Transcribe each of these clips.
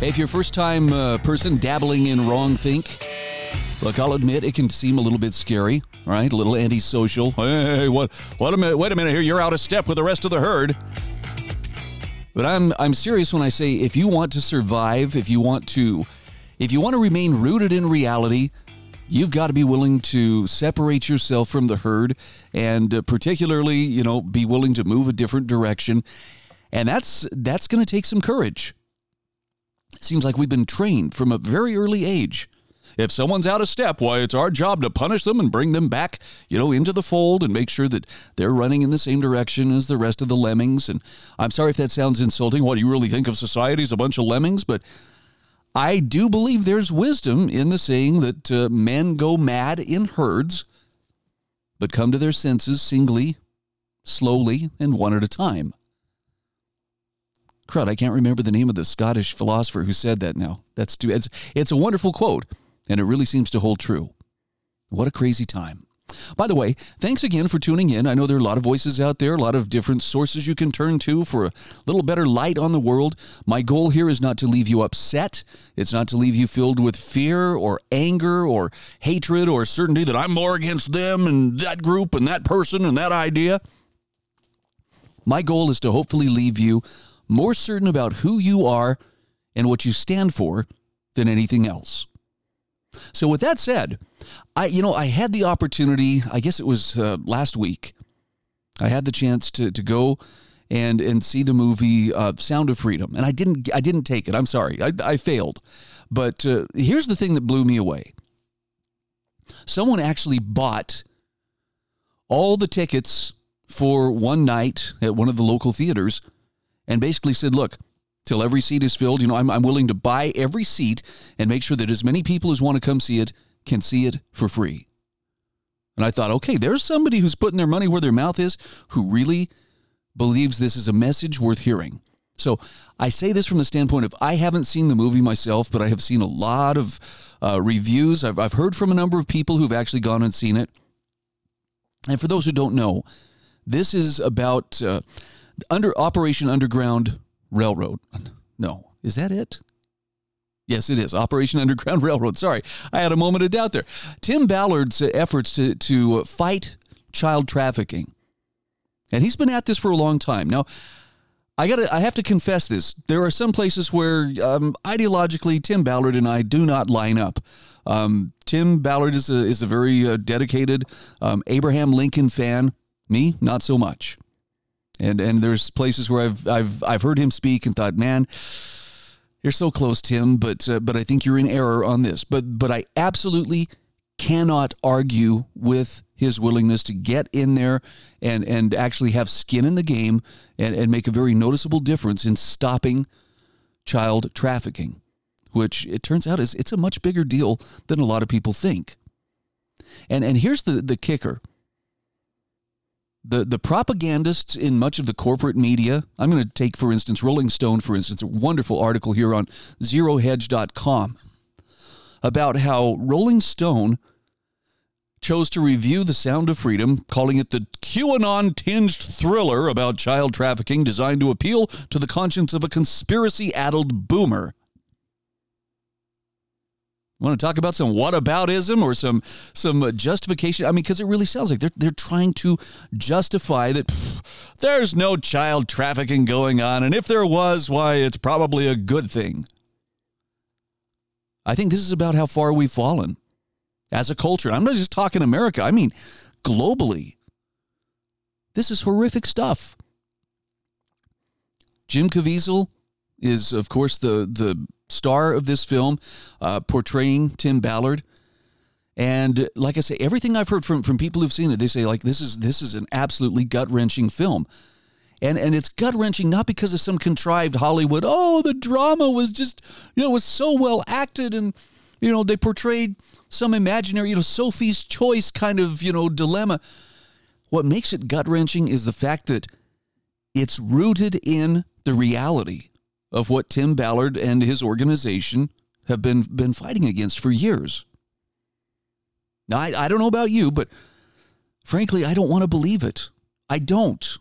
Hey, if you're a first time uh, person dabbling in wrong think, look, I'll admit it can seem a little bit scary, right? A little antisocial. Hey, what? What a minute! Wait a minute here. You're out of step with the rest of the herd. But I'm I'm serious when I say if you want to survive, if you want to, if you want to remain rooted in reality, you've got to be willing to separate yourself from the herd, and uh, particularly, you know, be willing to move a different direction and that's that's going to take some courage. It seems like we've been trained from a very early age. If someone's out of step, why it's our job to punish them and bring them back, you know, into the fold and make sure that they're running in the same direction as the rest of the lemmings. And I'm sorry if that sounds insulting. What do you really think of society as a bunch of lemmings? But I do believe there's wisdom in the saying that uh, men go mad in herds, but come to their senses singly, slowly, and one at a time. Crud, I can't remember the name of the Scottish philosopher who said that now. That's too it's it's a wonderful quote, and it really seems to hold true. What a crazy time. By the way, thanks again for tuning in. I know there are a lot of voices out there, a lot of different sources you can turn to for a little better light on the world. My goal here is not to leave you upset. It's not to leave you filled with fear or anger or hatred or certainty that I'm more against them and that group and that person and that idea. My goal is to hopefully leave you more certain about who you are and what you stand for than anything else. So with that said, I you know I had the opportunity. I guess it was uh, last week. I had the chance to to go and and see the movie uh, Sound of Freedom, and I didn't I didn't take it. I'm sorry, I, I failed. But uh, here's the thing that blew me away. Someone actually bought all the tickets for one night at one of the local theaters and basically said, look, till every seat is filled, you know, I'm, I'm willing to buy every seat and make sure that as many people as want to come see it can see it for free. And I thought, okay, there's somebody who's putting their money where their mouth is who really believes this is a message worth hearing. So I say this from the standpoint of I haven't seen the movie myself, but I have seen a lot of uh, reviews. I've, I've heard from a number of people who've actually gone and seen it. And for those who don't know, this is about uh, under Operation Underground Railroad. No, is that it? Yes, it is. Operation Underground Railroad. Sorry, I had a moment of doubt there. Tim Ballard's efforts to, to fight child trafficking. And he's been at this for a long time. Now, I got I have to confess this. There are some places where um, ideologically Tim Ballard and I do not line up. Um, Tim Ballard is a, is a very uh, dedicated um, Abraham Lincoln fan. Me, not so much. And and there's places where I've I've I've heard him speak and thought, man, you're so close, Tim, but uh, but I think you're in error on this. But but I absolutely cannot argue with his willingness to get in there and and actually have skin in the game and, and make a very noticeable difference in stopping child trafficking, which it turns out is it's a much bigger deal than a lot of people think. And and here's the the kicker the the propagandists in much of the corporate media i'm going to take for instance rolling stone for instance a wonderful article here on zerohedge.com about how rolling stone chose to review the sound of freedom calling it the qanon tinged thriller about child trafficking designed to appeal to the conscience of a conspiracy addled boomer Want to talk about some whataboutism or some some uh, justification? I mean, because it really sounds like they're they're trying to justify that pff, there's no child trafficking going on, and if there was, why it's probably a good thing. I think this is about how far we've fallen as a culture. I'm not just talking America. I mean, globally. This is horrific stuff. Jim Caviezel is, of course, the the star of this film, uh, portraying Tim Ballard. And like I say, everything I've heard from, from people who've seen it, they say like this is this is an absolutely gut wrenching film. And and it's gut wrenching not because of some contrived Hollywood, oh, the drama was just, you know, was so well acted and You know, they portrayed some imaginary, you know, Sophie's choice kind of, you know, dilemma. What makes it gut wrenching is the fact that it's rooted in the reality of what Tim Ballard and his organization have been been fighting against for years. Now, I, I don't know about you, but frankly, I don't want to believe it. I don't.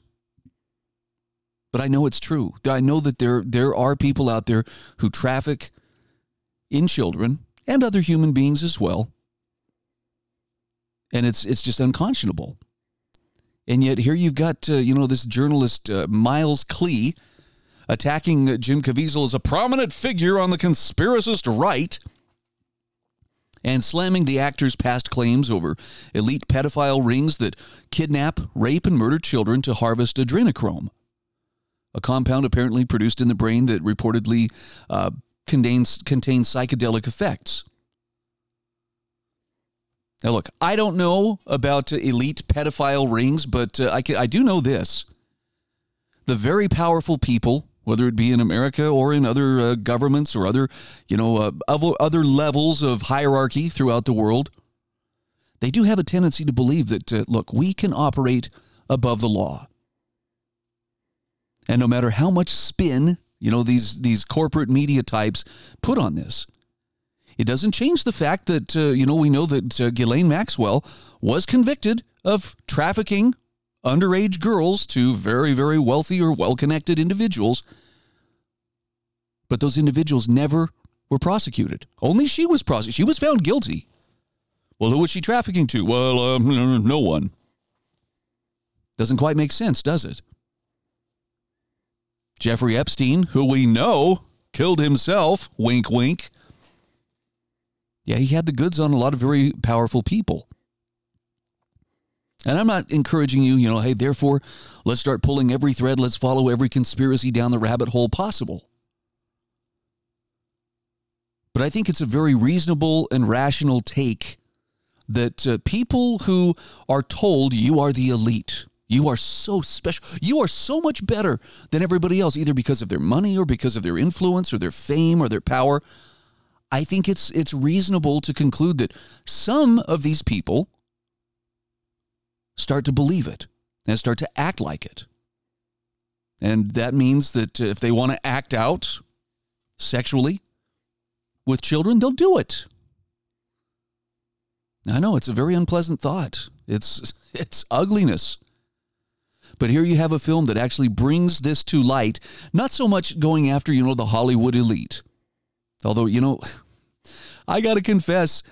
But I know it's true. I know that there there are people out there who traffic in children and other human beings as well. And it's it's just unconscionable. And yet here you've got uh, you know this journalist uh, Miles Klee attacking Jim Caviezel as a prominent figure on the conspiracist right and slamming the actor's past claims over elite pedophile rings that kidnap, rape, and murder children to harvest adrenochrome, a compound apparently produced in the brain that reportedly uh, contains, contains psychedelic effects. Now, look, I don't know about elite pedophile rings, but uh, I, I do know this. The very powerful people whether it be in America or in other uh, governments or other, you know, uh, other levels of hierarchy throughout the world, they do have a tendency to believe that, uh, look, we can operate above the law. And no matter how much spin, you know, these, these corporate media types put on this, it doesn't change the fact that, uh, you know, we know that uh, Ghislaine Maxwell was convicted of trafficking underage girls to very, very wealthy or well connected individuals. But those individuals never were prosecuted. Only she was prosecuted. She was found guilty. Well, who was she trafficking to? Well, um, no one. Doesn't quite make sense, does it? Jeffrey Epstein, who we know killed himself, wink, wink. Yeah, he had the goods on a lot of very powerful people. And I'm not encouraging you, you know, hey, therefore, let's start pulling every thread, let's follow every conspiracy down the rabbit hole possible. But I think it's a very reasonable and rational take that uh, people who are told you are the elite, you are so special, you are so much better than everybody else, either because of their money or because of their influence or their fame or their power. I think it's it's reasonable to conclude that some of these people start to believe it and start to act like it. And that means that if they want to act out sexually with children, they'll do it. I know it's a very unpleasant thought. It's it's ugliness. But here you have a film that actually brings this to light, not so much going after, you know, the Hollywood elite. Although, you know, I got to confess,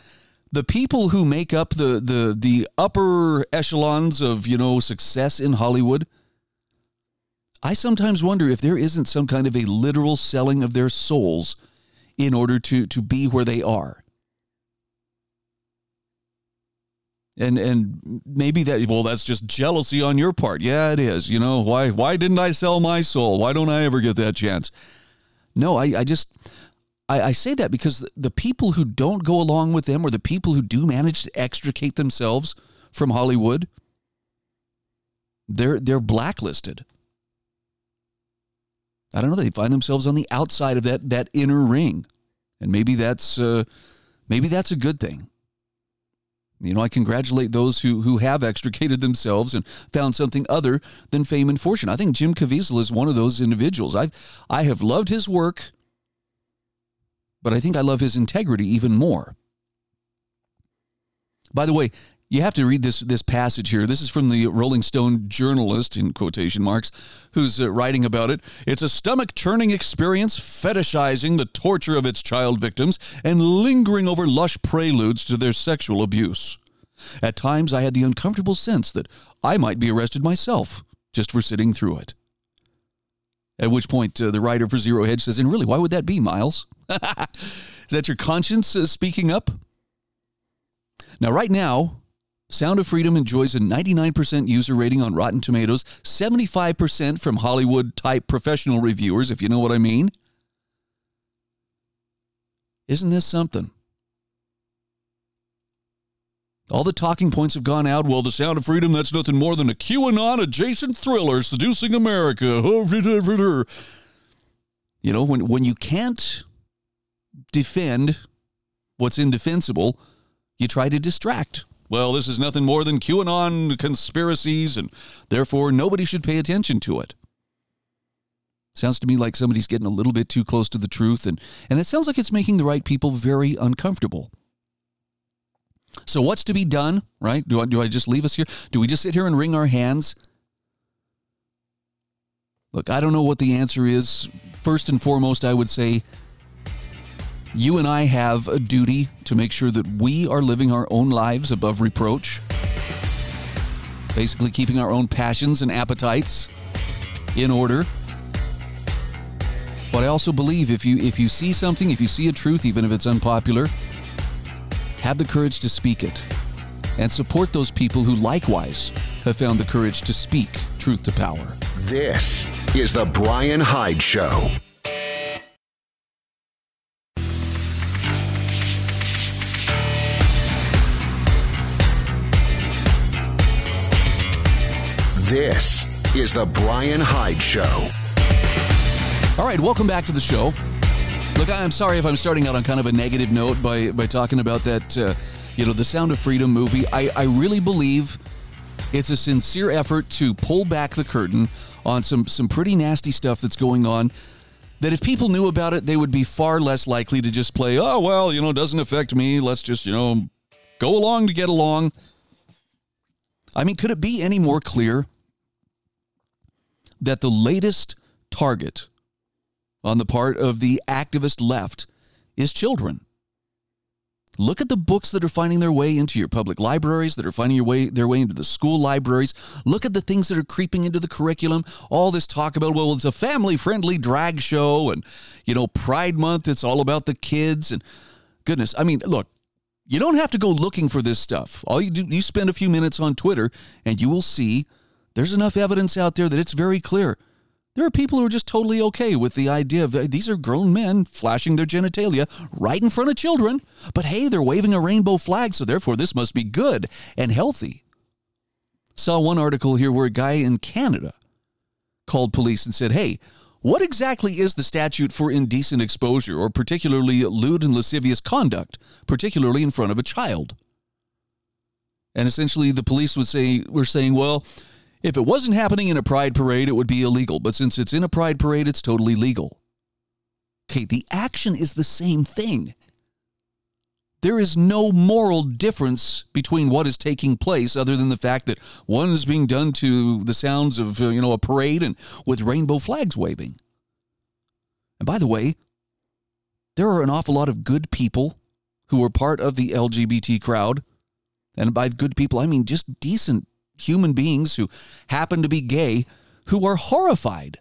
the people who make up the the the upper echelons of you know success in Hollywood, I sometimes wonder if there isn't some kind of a literal selling of their souls in order to to be where they are. And and maybe that well that's just jealousy on your part. Yeah, it is. You know, why why didn't I sell my soul? Why don't I ever get that chance? No, I, I just I, I say that because the people who don't go along with them or the people who do manage to extricate themselves from Hollywood, they're they're blacklisted. I don't know. They find themselves on the outside of that that inner ring, and maybe that's uh, maybe that's a good thing. You know, I congratulate those who who have extricated themselves and found something other than fame and fortune. I think Jim Caviezel is one of those individuals. I I have loved his work but I think I love his integrity even more. By the way, you have to read this this passage here. This is from the Rolling Stone journalist in quotation marks who's uh, writing about it. It's a stomach churning experience fetishizing the torture of its child victims and lingering over lush preludes to their sexual abuse. At times I had the uncomfortable sense that I might be arrested myself just for sitting through it. At which point, uh, the writer for Zero Hedge says, And really, why would that be, Miles? Is that your conscience uh, speaking up? Now, right now, Sound of Freedom enjoys a 99% user rating on Rotten Tomatoes, 75% from Hollywood type professional reviewers, if you know what I mean. Isn't this something? All the talking points have gone out. Well, The Sound of Freedom, that's nothing more than a QAnon adjacent thriller seducing America. You know, when, when you can't defend what's indefensible, you try to distract. Well, this is nothing more than QAnon conspiracies, and therefore nobody should pay attention to it. Sounds to me like somebody's getting a little bit too close to the truth, and, and it sounds like it's making the right people very uncomfortable. So, what's to be done, right? Do I, do I just leave us here? Do we just sit here and wring our hands? Look, I don't know what the answer is. First and foremost, I would say you and I have a duty to make sure that we are living our own lives above reproach. Basically, keeping our own passions and appetites in order. But I also believe if you if you see something, if you see a truth, even if it's unpopular, have the courage to speak it and support those people who likewise have found the courage to speak truth to power. This is the Bryan Hyde Show. This is the Bryan Hyde Show. All right, welcome back to the show. Look, I'm sorry if I'm starting out on kind of a negative note by by talking about that, uh, you know, the Sound of Freedom movie. I, I really believe it's a sincere effort to pull back the curtain on some some pretty nasty stuff that's going on. That if people knew about it, they would be far less likely to just play. Oh well, you know, it doesn't affect me. Let's just you know go along to get along. I mean, could it be any more clear that the latest target on the part of the activist left is children. Look at the books that are finding their way into your public libraries, that are finding your way their way into the school libraries. Look at the things that are creeping into the curriculum. All this talk about, well, it's a family-friendly drag show and, you know, Pride Month, it's all about the kids and goodness. I mean, look, you don't have to go looking for this stuff. All you do you spend a few minutes on Twitter and you will see there's enough evidence out there that it's very clear there are people who are just totally okay with the idea of these are grown men flashing their genitalia right in front of children, but hey, they're waving a rainbow flag, so therefore this must be good and healthy. Saw one article here where a guy in Canada called police and said, Hey, what exactly is the statute for indecent exposure or particularly lewd and lascivious conduct, particularly in front of a child? And essentially the police would say, were saying, well, if it wasn't happening in a pride parade, it would be illegal. But since it's in a pride parade, it's totally legal. Okay, the action is the same thing. There is no moral difference between what is taking place other than the fact that one is being done to the sounds of, uh, you know, a parade and with rainbow flags waving. And by the way, there are an awful lot of good people who are part of the LGBT crowd. And by good people, I mean just decent human beings who happen to be gay who are horrified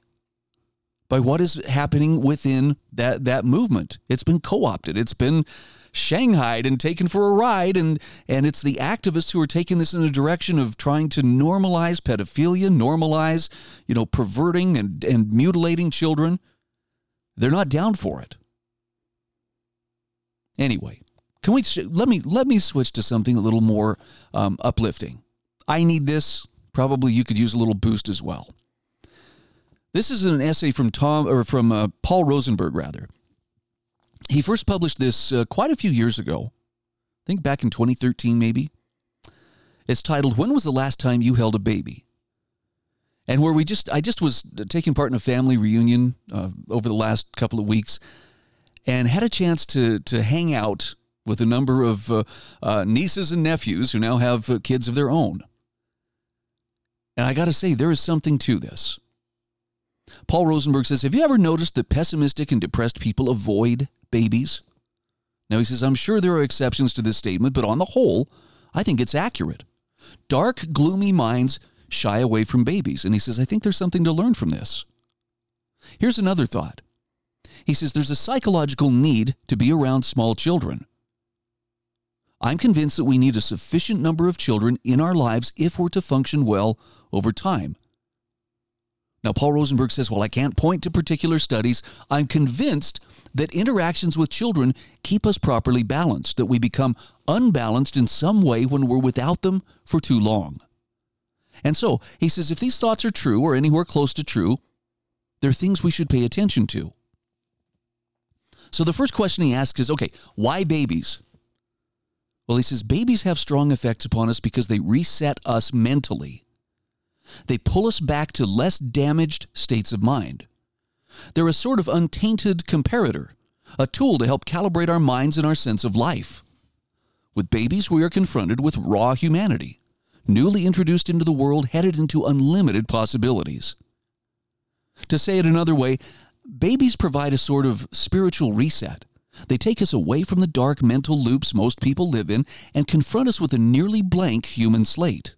by what is happening within that that movement. It's been co-opted. It's been shanghaied and taken for a ride and and it's the activists who are taking this in the direction of trying to normalize pedophilia, normalize, you know, perverting and and mutilating children. They're not down for it. Anyway, can we let me let me switch to something a little more um, uplifting. I need this. Probably you could use a little boost as well. This is an essay from Tom or from uh, Paul Rosenberg rather. He first published this uh, quite a few years ago. I think back in 2013 maybe. It's titled When was the last time you held a baby? And where we just I just was taking part in a family reunion uh, over the last couple of weeks and had a chance to to hang out with a number of uh, uh, nieces and nephews who now have uh, kids of their own. And I got to say, there is something to this. Paul Rosenberg says Have you ever noticed that pessimistic and depressed people avoid babies? Now, he says, I'm sure there are exceptions to this statement, but on the whole, I think it's accurate. Dark, gloomy minds shy away from babies. And he says, I think there's something to learn from this. Here's another thought. He says, There's a psychological need to be around small children. I'm convinced that we need a sufficient number of children in our lives if we're to function well over time. Now, Paul Rosenberg says, While I can't point to particular studies, I'm convinced that interactions with children keep us properly balanced, that we become unbalanced in some way when we're without them for too long. And so, he says, if these thoughts are true or anywhere close to true, they're things we should pay attention to. So the first question he asks is okay, why babies? Well, he says babies have strong effects upon us because they reset us mentally. They pull us back to less damaged states of mind. They're a sort of untainted comparator, a tool to help calibrate our minds and our sense of life. With babies, we are confronted with raw humanity, newly introduced into the world, headed into unlimited possibilities. To say it another way, babies provide a sort of spiritual reset. They take us away from the dark mental loops most people live in and confront us with a nearly blank human slate.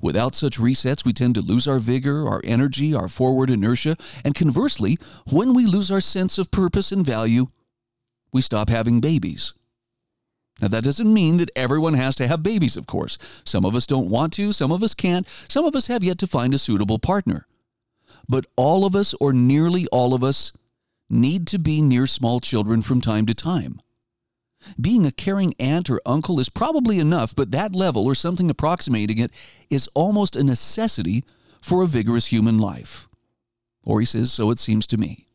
Without such resets, we tend to lose our vigor, our energy, our forward inertia, and conversely, when we lose our sense of purpose and value, we stop having babies. Now, that doesn't mean that everyone has to have babies, of course. Some of us don't want to, some of us can't, some of us have yet to find a suitable partner. But all of us, or nearly all of us, need to be near small children from time to time. Being a caring aunt or uncle is probably enough, but that level, or something approximating it, is almost a necessity for a vigorous human life. Or he says, so it seems to me.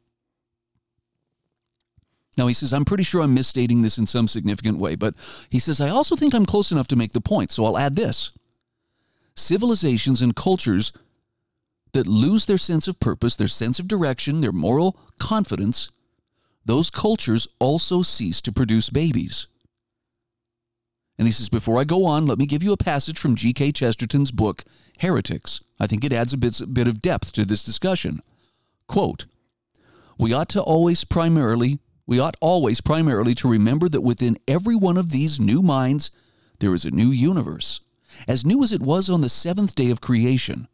Now, he says, I'm pretty sure I'm misstating this in some significant way, but he says, I also think I'm close enough to make the point, so I'll add this. Civilizations and cultures that lose their sense of purpose, their sense of direction, their moral confidence, those cultures also cease to produce babies. And he says, Before I go on, let me give you a passage from G.K. Chesterton's book, Heretics. I think it adds a bit, a bit of depth to this discussion. Quote, We ought to always primarily, we ought always primarily to remember that within every one of these new minds there is a new universe, as new as it was on the seventh day of creation.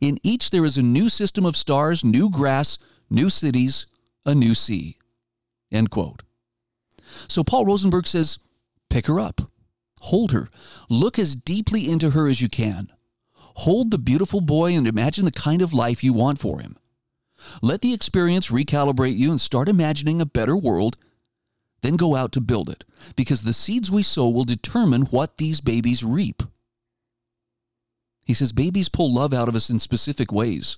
In each there is a new system of stars, new grass, new cities, a new sea. End quote. So Paul Rosenberg says, pick her up, hold her, look as deeply into her as you can. Hold the beautiful boy and imagine the kind of life you want for him. Let the experience recalibrate you and start imagining a better world. Then go out to build it, because the seeds we sow will determine what these babies reap. He says babies pull love out of us in specific ways.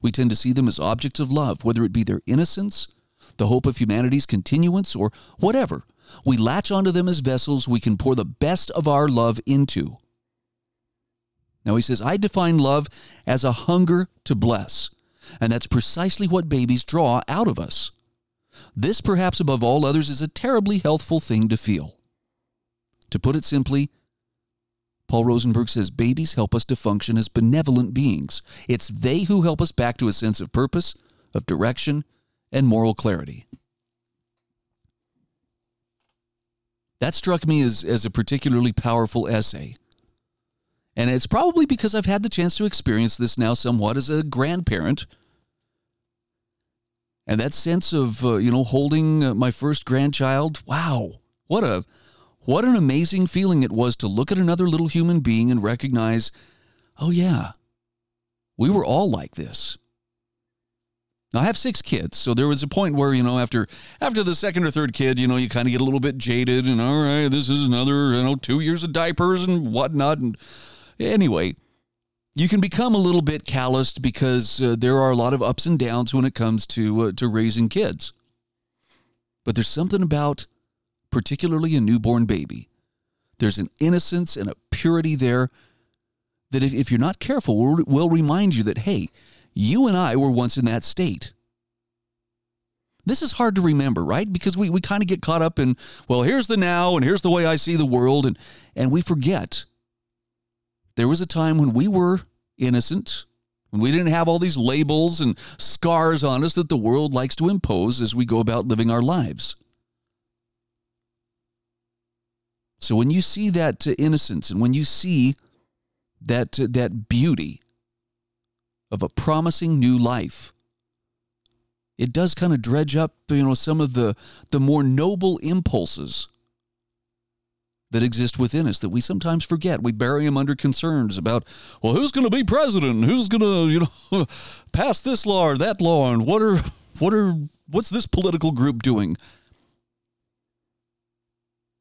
We tend to see them as objects of love, whether it be their innocence, the hope of humanity's continuance, or whatever. We latch onto them as vessels we can pour the best of our love into. Now he says, I define love as a hunger to bless, and that's precisely what babies draw out of us. This, perhaps above all others, is a terribly healthful thing to feel. To put it simply, Paul Rosenberg says babies help us to function as benevolent beings. It's they who help us back to a sense of purpose, of direction, and moral clarity. That struck me as, as a particularly powerful essay. And it's probably because I've had the chance to experience this now somewhat as a grandparent. And that sense of, uh, you know, holding uh, my first grandchild, wow, what a what an amazing feeling it was to look at another little human being and recognize, oh yeah, we were all like this. Now, I have six kids, so there was a point where you know after after the second or third kid, you know, you kind of get a little bit jaded, and all right, this is another you know two years of diapers and whatnot, and anyway, you can become a little bit calloused because uh, there are a lot of ups and downs when it comes to uh, to raising kids. But there's something about, particularly a newborn baby, there's an innocence and a purity there that if, if you're not careful, will, will remind you that hey you and I were once in that state. This is hard to remember, right? Because we, we kind of get caught up in, well, here's the now and here's the way I see the world, and, and we forget there was a time when we were innocent, when we didn't have all these labels and scars on us that the world likes to impose as we go about living our lives. So when you see that uh, innocence and when you see that, uh, that beauty, of a promising new life. It does kind of dredge up, you know, some of the the more noble impulses that exist within us that we sometimes forget. We bury them under concerns about, well, who's going to be president? Who's going to, you know, pass this law or that law? And what are, what are, what's this political group doing?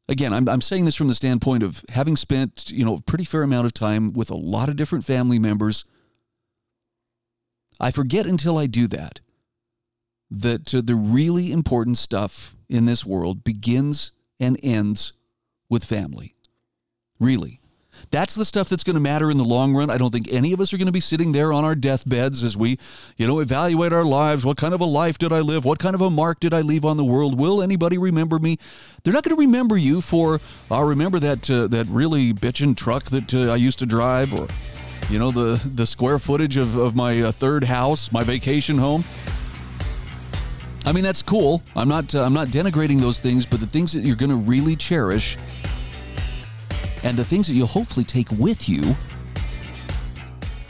Again, I'm, I'm saying this from the standpoint of having spent, you know, a pretty fair amount of time with a lot of different family members I forget until I do that that uh, the really important stuff in this world begins and ends with family. Really. That's the stuff that's going to matter in the long run. I don't think any of us are going to be sitting there on our deathbeds as we, you know, evaluate our lives. What kind of a life did I live? What kind of a mark did I leave on the world? Will anybody remember me? They're not going to remember you for, I'll remember that uh, that really bitchin' truck that uh, I used to drive or, you know, the, the square footage of, of my uh, third house, my vacation home. I mean, that's cool. I'm not, uh, I'm not denigrating those things, but the things that you're going to really cherish and the things that you'll hopefully take with you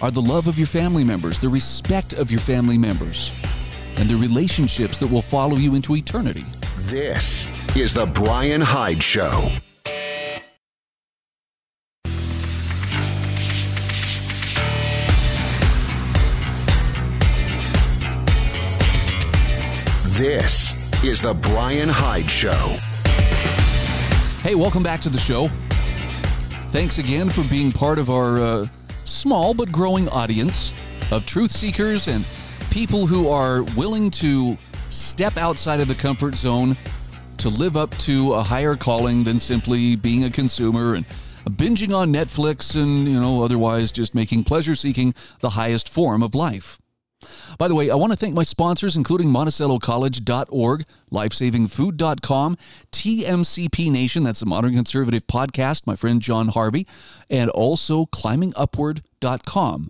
are the love of your family members, the respect of your family members, and the relationships that will follow you into eternity. This is The Bryan Hyde Show. This is The Bryan Hyde Show. Hey, welcome back to the show. Thanks again for being part of our uh, small but growing audience of truth seekers and people who are willing to step outside of the comfort zone to live up to a higher calling than simply being a consumer and binging on Netflix and, you know, otherwise just making pleasure seeking the highest form of life. By the way, I want to thank my sponsors, including MonticelloCollege.org, LifesavingFood.com, TMCP Nation, that's the Modern Conservative Podcast, my friend John Harvey, and also ClimbingUpward.com.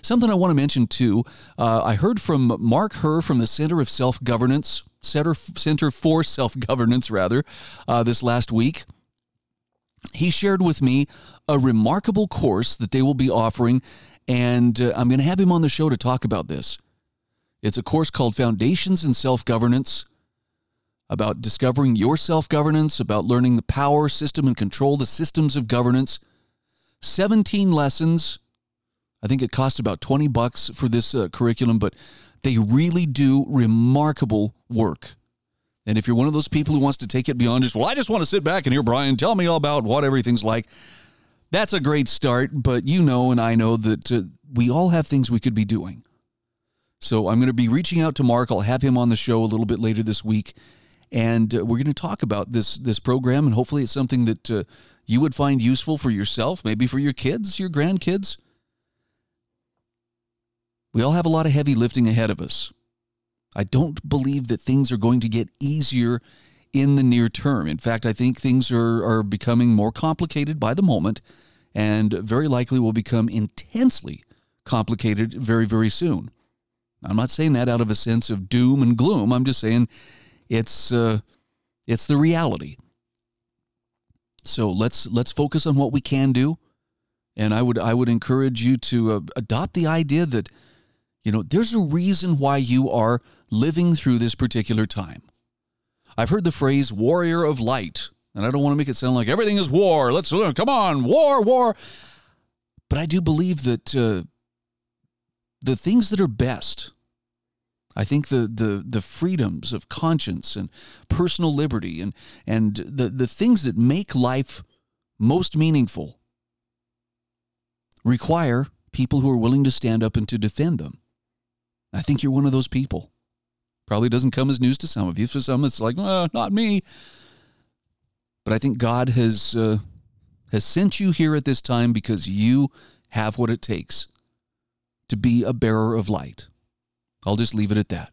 Something I want to mention too, uh, I heard from Mark Herr from the Center of Self Governance, Center, Center for Self Governance, rather, uh, this last week he shared with me a remarkable course that they will be offering and uh, I'm going to have him on the show to talk about this. It's a course called Foundations in Self Governance about discovering your self governance, about learning the power, system, and control, the systems of governance. 17 lessons. I think it costs about 20 bucks for this uh, curriculum, but they really do remarkable work. And if you're one of those people who wants to take it beyond just, well, I just want to sit back and hear Bryan tell me all about what everything's like, that's a great start, but you know, and I know that uh, we all have things we could be doing. So I'm going to be reaching out to Mark. I'll have him on the show a little bit later this week, and uh, we're going to talk about this this program, and hopefully it's something that uh, you would find useful for yourself, maybe for your kids, your grandkids. We all have a lot of heavy lifting ahead of us. I don't believe that things are going to get easier in the near term. In fact, I think things are, are becoming more complicated by the moment and very likely will become intensely complicated very, very soon. I'm not saying that out of a sense of doom and gloom. I'm just saying it's uh, it's the reality. So let's let's focus on what we can do, and I would I would encourage you to uh, adopt the idea that you know there's a reason why you are living through this particular time. I've heard the phrase warrior of light, and I don't want to make it sound like everything is war. Let's uh, come on, war, war. But I do believe that uh, the things that are best, I think the, the, the freedoms of conscience and personal liberty and, and the, the things that make life most meaningful require people who are willing to stand up and to defend them. I think you're one of those people. Probably doesn't come as news to some of you. For some, it's like, well, not me. But I think God has uh, has sent you here at this time because you have what it takes to be a bearer of light. I'll just leave it at that.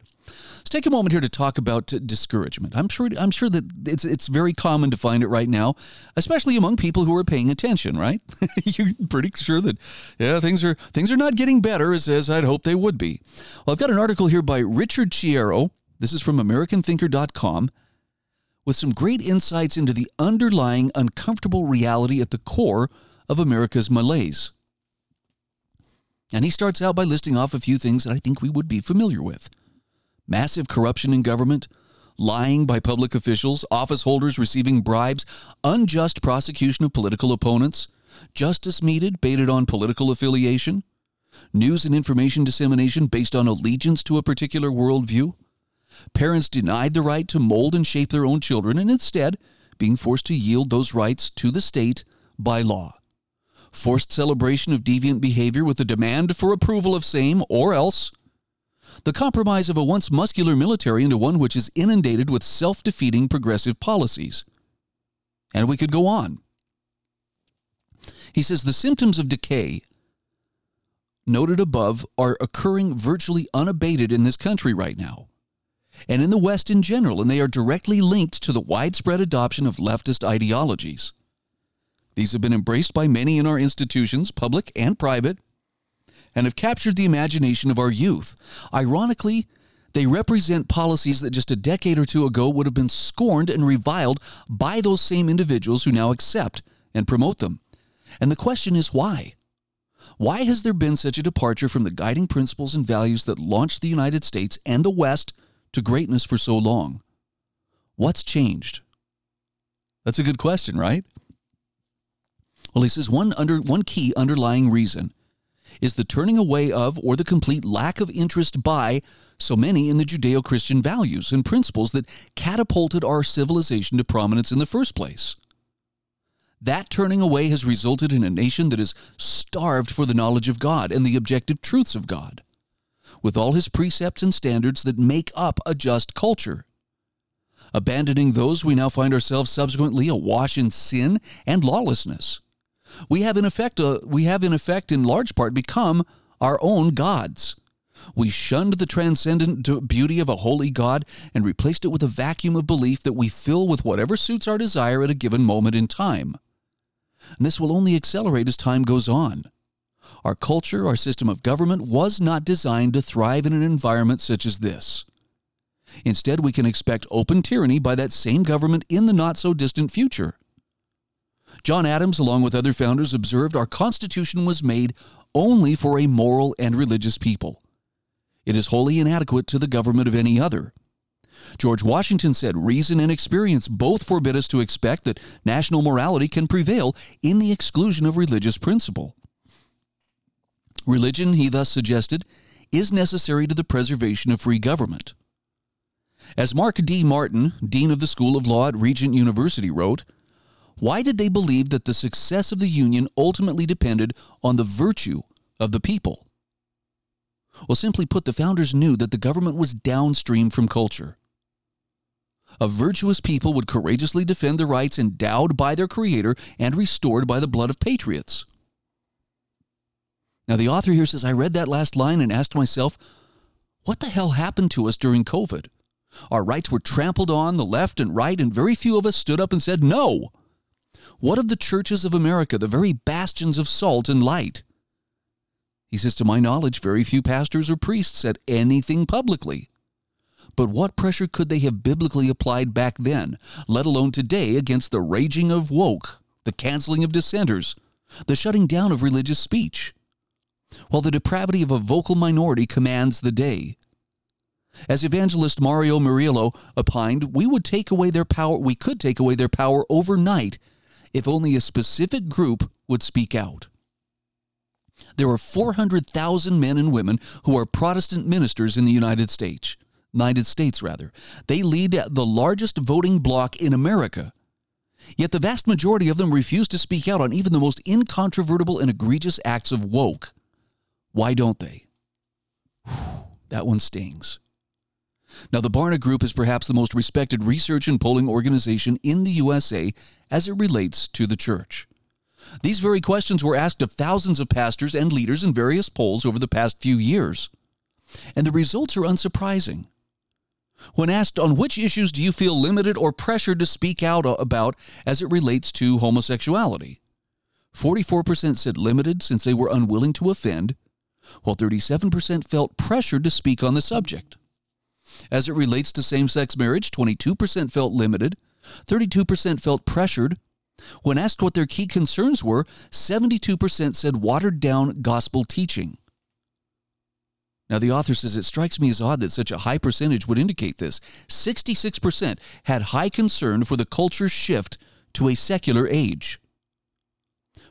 Let's take a moment here to talk about discouragement. I'm sure I'm sure that it's it's very common to find it right now, especially among people who are paying attention. Right? You're pretty sure that yeah things are things are not getting better as, as I'd hope they would be. Well, I've got an article here by Richard Chiero. This is from AmericanThinker.com with some great insights into the underlying uncomfortable reality at the core of America's malaise. And he starts out by listing off a few things that I think we would be familiar with massive corruption in government, lying by public officials, office holders receiving bribes, unjust prosecution of political opponents, justice meted baited on political affiliation, news and information dissemination based on allegiance to a particular worldview, parents denied the right to mold and shape their own children and instead being forced to yield those rights to the state by law. Forced celebration of deviant behavior with a demand for approval of same or else the compromise of a once muscular military into one which is inundated with self defeating progressive policies. And we could go on. He says the symptoms of decay noted above are occurring virtually unabated in this country right now and in the West in general, and they are directly linked to the widespread adoption of leftist ideologies. These have been embraced by many in our institutions, public and private, and have captured the imagination of our youth. Ironically, they represent policies that just a decade or two ago would have been scorned and reviled by those same individuals who now accept and promote them. And the question is why? Why has there been such a departure from the guiding principles and values that launched the United States and the West to greatness for so long? What's changed? That's a good question, right? Well, he says one under one key underlying reason is the turning away of or the complete lack of interest by so many in the Judeo Christian values and principles that catapulted our civilization to prominence in the first place. That turning away has resulted in a nation that is starved for the knowledge of God and the objective truths of God, with all his precepts and standards that make up a just culture. Abandoning those, we now find ourselves subsequently awash in sin and lawlessness we have in effect uh, we have in effect in large part become our own gods. We shunned the transcendent beauty of a holy God and replaced it with a vacuum of belief that we fill with whatever suits our desire at a given moment in time. And this will only accelerate as time goes on. Our culture, our system of government, was not designed to thrive in an environment such as this. Instead, we can expect open tyranny by that same government in the not so distant future. John Adams, along with other founders, observed our Constitution was made only for a moral and religious people. It is wholly inadequate to the government of any other. George Washington said reason and experience both forbid us to expect that national morality can prevail in the exclusion of religious principle. Religion, he thus suggested, is necessary to the preservation of free government. As Mark D. Martin, Dean of the School of Law at Regent University, wrote, why did they believe that the success of the Union ultimately depended on the virtue of the people? Well, simply put, the founders knew that the government was downstream from culture. A virtuous people would courageously defend the rights endowed by their Creator and restored by the blood of patriots. Now, the author here says, I read that last line and asked myself, what the hell happened to us during COVID? Our rights were trampled on the left and right, and very few of us stood up and said, No, what of the churches of America, the very bastions of salt and light? He says, To my knowledge, very few pastors or priests said anything publicly. But what pressure could they have biblically applied back then, let alone today, against the raging of woke, the canceling of dissenters, the shutting down of religious speech? While the depravity of a vocal minority commands the day. As evangelist Mario Murillo opined, we would take away their power we could take away their power overnight if only a specific group would speak out. There are 400,000 men and women who are Protestant ministers in the United States. United States rather. They lead the largest voting bloc in America. Yet the vast majority of them refuse to speak out on even the most incontrovertible and egregious acts of woke. Why don't they? That one stings. Now, the Barna Group is perhaps the most respected research and polling organization in the USA as it relates to the church. These very questions were asked of thousands of pastors and leaders in various polls over the past few years. And the results are unsurprising. When asked on which issues do you feel limited or pressured to speak out about as it relates to homosexuality, 44% said limited since they were unwilling to offend, while 37% felt pressured to speak on the subject. As it relates to same sex marriage, 22% felt limited, 32% felt pressured. When asked what their key concerns were, 72% said watered down gospel teaching. Now, the author says it strikes me as odd that such a high percentage would indicate this. 66% had high concern for the culture's shift to a secular age.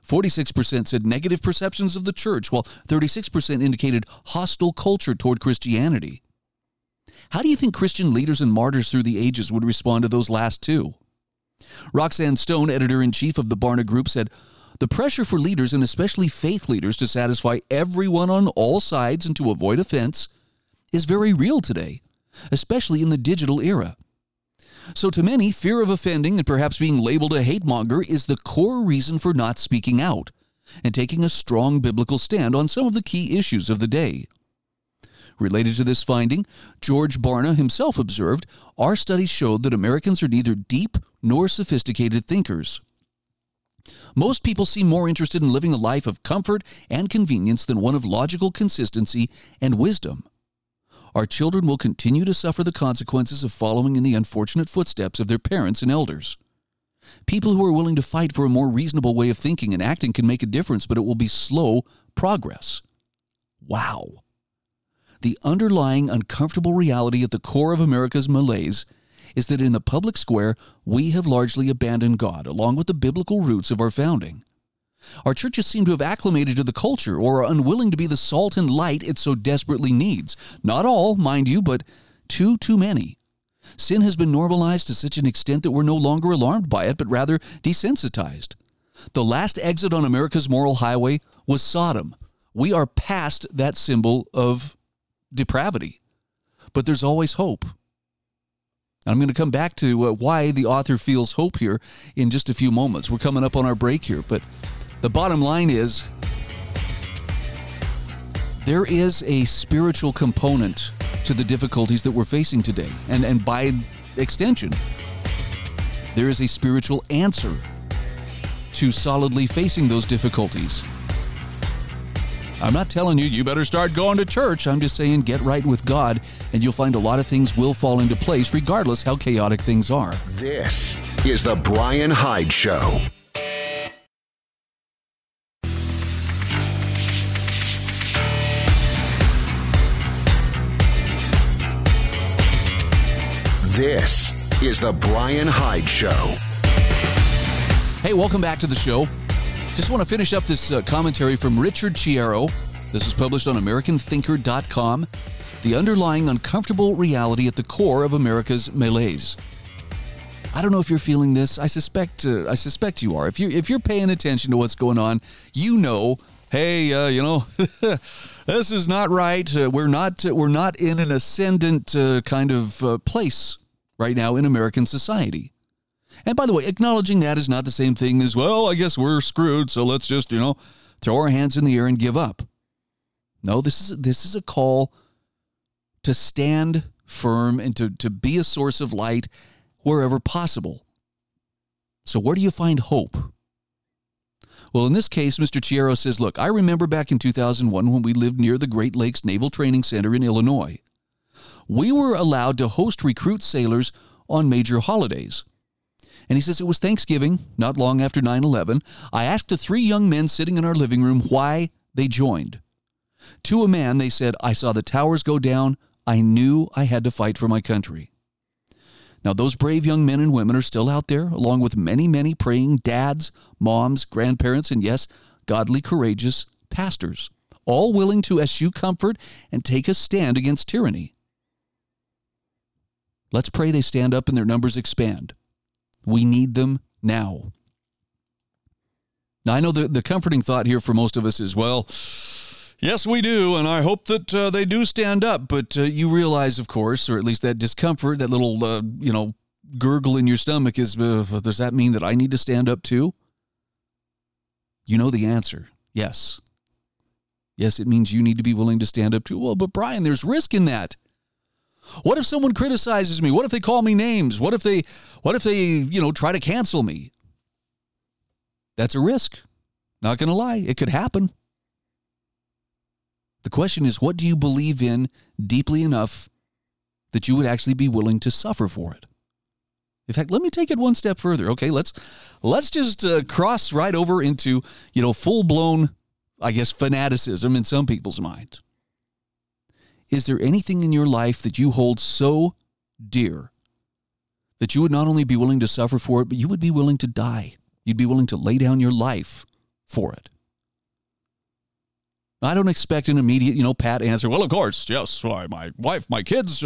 46% said negative perceptions of the church, while 36% indicated hostile culture toward Christianity. How do you think Christian leaders and martyrs through the ages would respond to those last two? Roxanne Stone, editor in chief of the Barna Group, said, The pressure for leaders, and especially faith leaders, to satisfy everyone on all sides and to avoid offense is very real today, especially in the digital era. So, to many, fear of offending and perhaps being labeled a hate monger is the core reason for not speaking out and taking a strong biblical stand on some of the key issues of the day. Related to this finding, George Barna himself observed our studies showed that Americans are neither deep nor sophisticated thinkers. Most people seem more interested in living a life of comfort and convenience than one of logical consistency and wisdom. Our children will continue to suffer the consequences of following in the unfortunate footsteps of their parents and elders. People who are willing to fight for a more reasonable way of thinking and acting can make a difference, but it will be slow progress. Wow. The underlying uncomfortable reality at the core of America's malaise is that in the public square, we have largely abandoned God, along with the biblical roots of our founding. Our churches seem to have acclimated to the culture or are unwilling to be the salt and light it so desperately needs. Not all, mind you, but too, too many. Sin has been normalized to such an extent that we're no longer alarmed by it, but rather desensitized. The last exit on America's moral highway was Sodom. We are past that symbol of depravity. But there's always hope. I'm going to come back to uh, why the author feels hope here in just a few moments. We're coming up on our break here, but the bottom line is there is a spiritual component to the difficulties that we're facing today. And, and by extension, there is a spiritual answer to solidly facing those difficulties. I'm not telling you you better start going to church. I'm just saying get right with God, and you'll find a lot of things will fall into place regardless how chaotic things are. This is The Bryan Hyde Show. This is The Bryan Hyde Show. Hey, welcome back to the show. Just want to finish up this uh, commentary from Richard Chiero. This was published on AmericanThinker.com. The underlying uncomfortable reality at the core of America's malaise. I don't know if you're feeling this. I suspect uh, I suspect you are. If you if you're paying attention to what's going on, you know, hey, uh, you know, this is not right. Uh, we're not uh, we're not in an ascendant uh, kind of uh, place right now in American society. And by the way, acknowledging that is not the same thing as, well, I guess we're screwed, so let's just, you know, throw our hands in the air and give up. No, this is this is a call to stand firm and to, to be a source of light wherever possible. So where do you find hope? Well, in this case, Mr. Chiero says, look, I remember back in 2001 when we lived near the Great Lakes Naval Training Center in Illinois we were allowed to host recruit sailors on major holidays. And he says it was Thanksgiving, not long after 9 11. I asked the three young men sitting in our living room why they joined. To a man, they said, I saw the towers go down. I knew I had to fight for my country. Now, those brave young men and women are still out there, along with many, many praying dads, moms, grandparents, and yes, godly, courageous pastors, all willing to eschew comfort and take a stand against tyranny. Let's pray they stand up and their numbers expand. We need them now. Now, I know the, the comforting thought here for most of us is well, yes, we do, and I hope that uh, they do stand up. But uh, you realize, of course, or at least that discomfort, that little, uh, you know, gurgle in your stomach is uh, does that mean that I need to stand up too? You know the answer yes. Yes, it means you need to be willing to stand up too. Well, but Bryan, there's risk in that. What if someone criticizes me? What if they call me names? What if they what if they, you know, try to cancel me? That's a risk. Not going to lie, it could happen. The question is what do you believe in deeply enough that you would actually be willing to suffer for it? In fact, let me take it one step further. Okay, let's let's just uh, cross right over into, you know, full-blown I guess fanaticism in some people's minds. Is there anything in your life that you hold so dear that you would not only be willing to suffer for it, but you would be willing to die? You'd be willing to lay down your life for it. I don't expect an immediate, you know, pat answer. Well, of course, yes, why, my wife, my kids.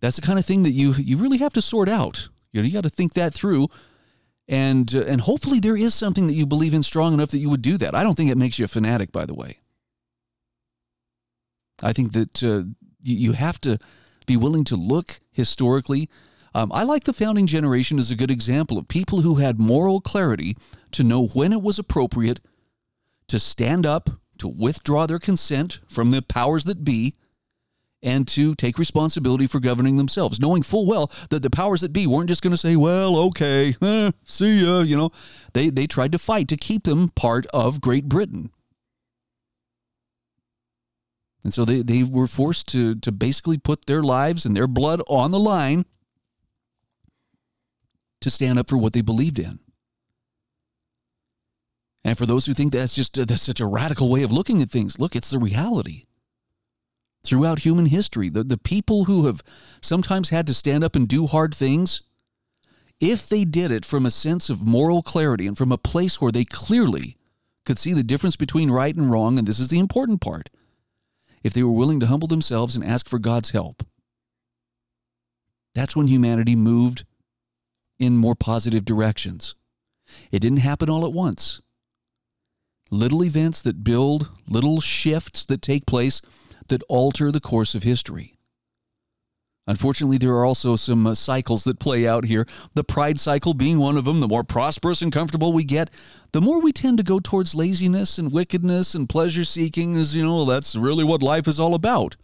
That's the kind of thing that you you really have to sort out. You know, you got to think that through, and uh, and hopefully there is something that you believe in strong enough that you would do that. I don't think it makes you a fanatic, by the way. I think that uh, you have to be willing to look historically. Um, I like the founding generation as a good example of people who had moral clarity to know when it was appropriate to stand up, to withdraw their consent from the powers that be, and to take responsibility for governing themselves, knowing full well that the powers that be weren't just going to say, well, okay, eh, see ya, you know. They, they tried to fight to keep them part of Great Britain. And so they, they were forced to, to basically put their lives and their blood on the line to stand up for what they believed in. And for those who think that's just that's such a radical way of looking at things, look, it's the reality. Throughout human history, the, the people who have sometimes had to stand up and do hard things, if they did it from a sense of moral clarity and from a place where they clearly could see the difference between right and wrong, and this is the important part, if they were willing to humble themselves and ask for God's help. That's when humanity moved in more positive directions. It didn't happen all at once. Little events that build, little shifts that take place that alter the course of history. Unfortunately, there are also some uh, cycles that play out here. The pride cycle being one of them. The more prosperous and comfortable we get, the more we tend to go towards laziness and wickedness and pleasure seeking, as you know, that's really what life is all about.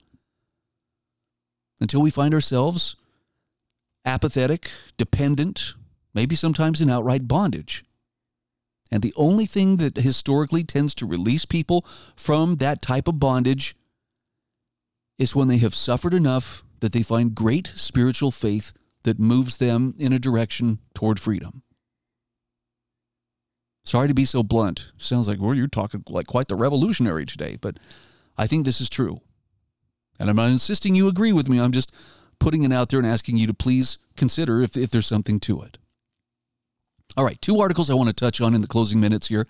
Until we find ourselves apathetic, dependent, maybe sometimes in outright bondage. And the only thing that historically tends to release people from that type of bondage is when they have suffered enough that they find great spiritual faith that moves them in a direction toward freedom. Sorry to be so blunt. Sounds like, well, you're talking like quite the revolutionary today, but I think this is true. And I'm not insisting you agree with me. I'm just putting it out there and asking you to please consider if, if there's something to it. All right, two articles I want to touch on in the closing minutes here.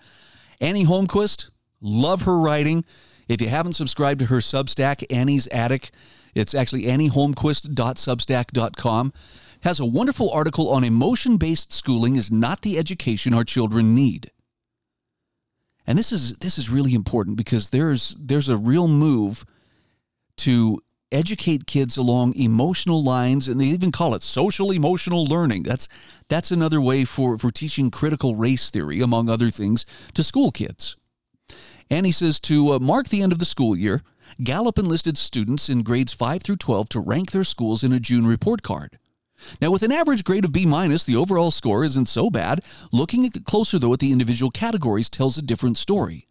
Annie Holmquist, love her writing. If you haven't subscribed to her Substack, Annie's Attic, it's actually annieholmquist.substack.com. Has a wonderful article on emotion based schooling is not the education our children need. And this is this is really important because there's there's a real move to educate kids along emotional lines and they even call it social emotional learning that's that's another way for for teaching critical race theory among other things to school kids and he says to uh, mark the end of the school year Gallup enlisted students in grades 5 through 12 to rank their schools in a June report card. Now, with an average grade of B minus, the overall score isn't so bad. Looking closer, though, at the individual categories tells a different story.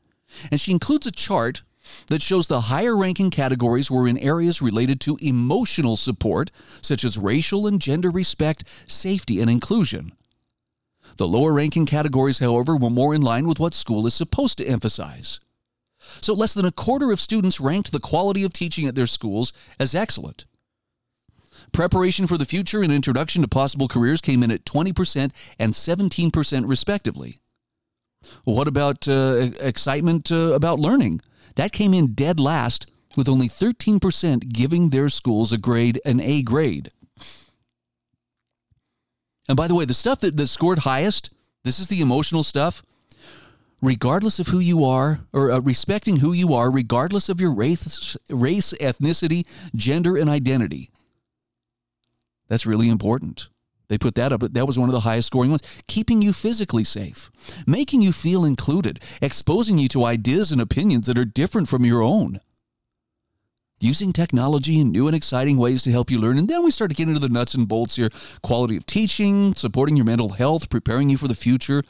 And she includes a chart that shows the higher ranking categories were in areas related to emotional support, such as racial and gender respect, safety, and inclusion. The lower ranking categories, however, were more in line with what school is supposed to emphasize. So less than a quarter of students ranked the quality of teaching at their schools as excellent. Preparation for the future and introduction to possible careers came in at 20% and 17% respectively. What about uh, excitement uh, about learning? That came in dead last, with only 13% giving their schools a grade, an A grade. And by the way, the stuff that, that scored highest, this is the emotional stuff regardless of who you are, or uh, respecting who you are, regardless of your race, race, ethnicity, gender, and identity. That's really important. They put that up. That was one of the highest scoring ones. Keeping you physically safe, making you feel included, exposing you to ideas and opinions that are different from your own. Using technology in new and exciting ways to help you learn. And then we start to get into the nuts and bolts here quality of teaching, supporting your mental health, preparing you for the future,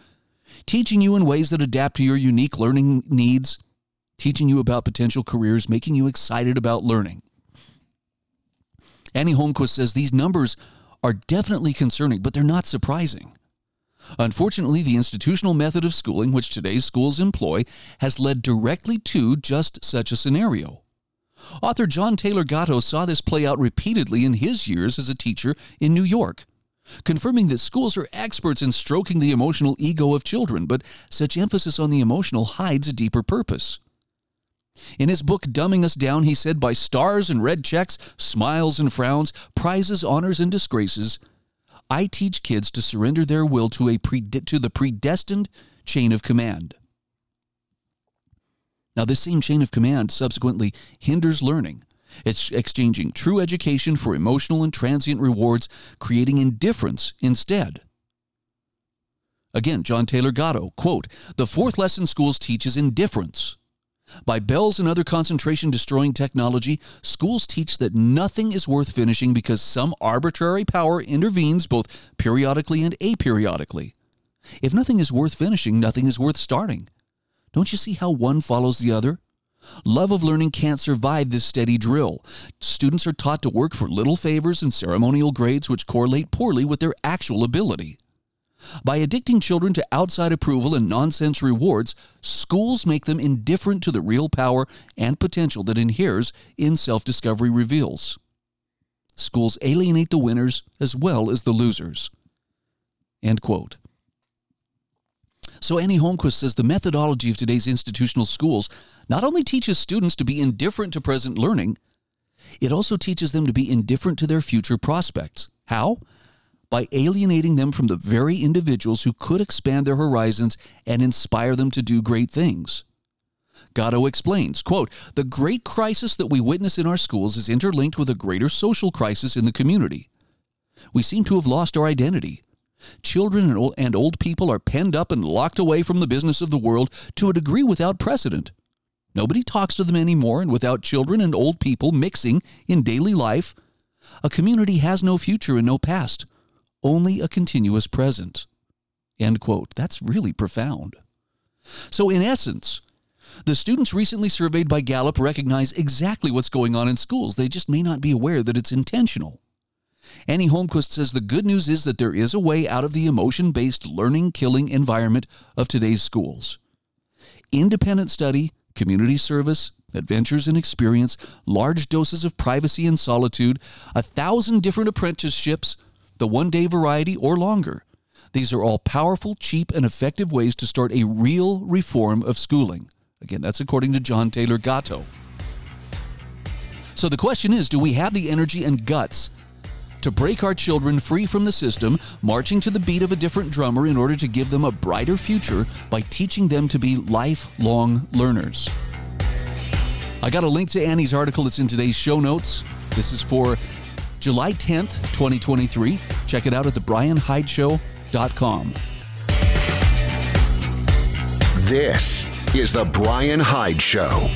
teaching you in ways that adapt to your unique learning needs, teaching you about potential careers, making you excited about learning. Annie Holmquist says these numbers are definitely concerning, but they're not surprising. Unfortunately, the institutional method of schooling which today's schools employ has led directly to just such a scenario. Author John Taylor Gatto saw this play out repeatedly in his years as a teacher in New York confirming that schools are experts in stroking the emotional ego of children, but such emphasis on the emotional hides a deeper purpose. In his book Dumbing Us Down, he said, by stars and red checks, smiles and frowns, prizes, honors, and disgraces, I teach kids to surrender their will to, a pre- to the predestined chain of command. Now, this same chain of command subsequently hinders learning. It's exchanging true education for emotional and transient rewards, creating indifference instead. Again, John Taylor Gatto, quote, The fourth lesson schools teach is indifference. By Bell's and other concentration destroying technology, schools teach that nothing is worth finishing because some arbitrary power intervenes both periodically and aperiodically. If nothing is worth finishing, nothing is worth starting. Don't you see how one follows the other? Love of learning can't survive this steady drill. Students are taught to work for little favors and ceremonial grades which correlate poorly with their actual ability. By addicting children to outside approval and nonsense rewards, schools make them indifferent to the real power and potential that inheres in self discovery reveals. Schools alienate the winners as well as the losers. End quote. So Annie Holmquist says the methodology of today's institutional schools not only teaches students to be indifferent to present learning, it also teaches them to be indifferent to their future prospects. How? By alienating them from the very individuals who could expand their horizons and inspire them to do great things. Gatto explains, quote, "The great crisis that we witness in our schools is interlinked with a greater social crisis in the community. We seem to have lost our identity. Children and old, people are penned up and locked away from the business of the world to a degree without precedent. Nobody talks to them anymore, and without children and old people mixing in daily life, a community has no future and no past, only a continuous present. End quote. That's really profound. So, in essence, the students recently surveyed by Gallup recognize exactly what's going on in schools. They just may not be aware that it's intentional. Annie Holmquist says the good news is that there is a way out of the emotion based learning killing environment of today's schools. Independent study, community service, adventures and experience, large doses of privacy and solitude, a thousand different apprenticeships, the one day variety or longer. These are all powerful, cheap, and effective ways to start a real reform of schooling. Again, that's according to John Taylor Gatto. So the question is do we have the energy and guts to break our children free from the system, marching to the beat of a different drummer in order to give them a brighter future by teaching them to be lifelong learners. I got a link to Annie's article that's in today's show notes. This is for July 10th, 2023. Check it out at thebryanhydeshow.com. This is The Bryan Hyde Show.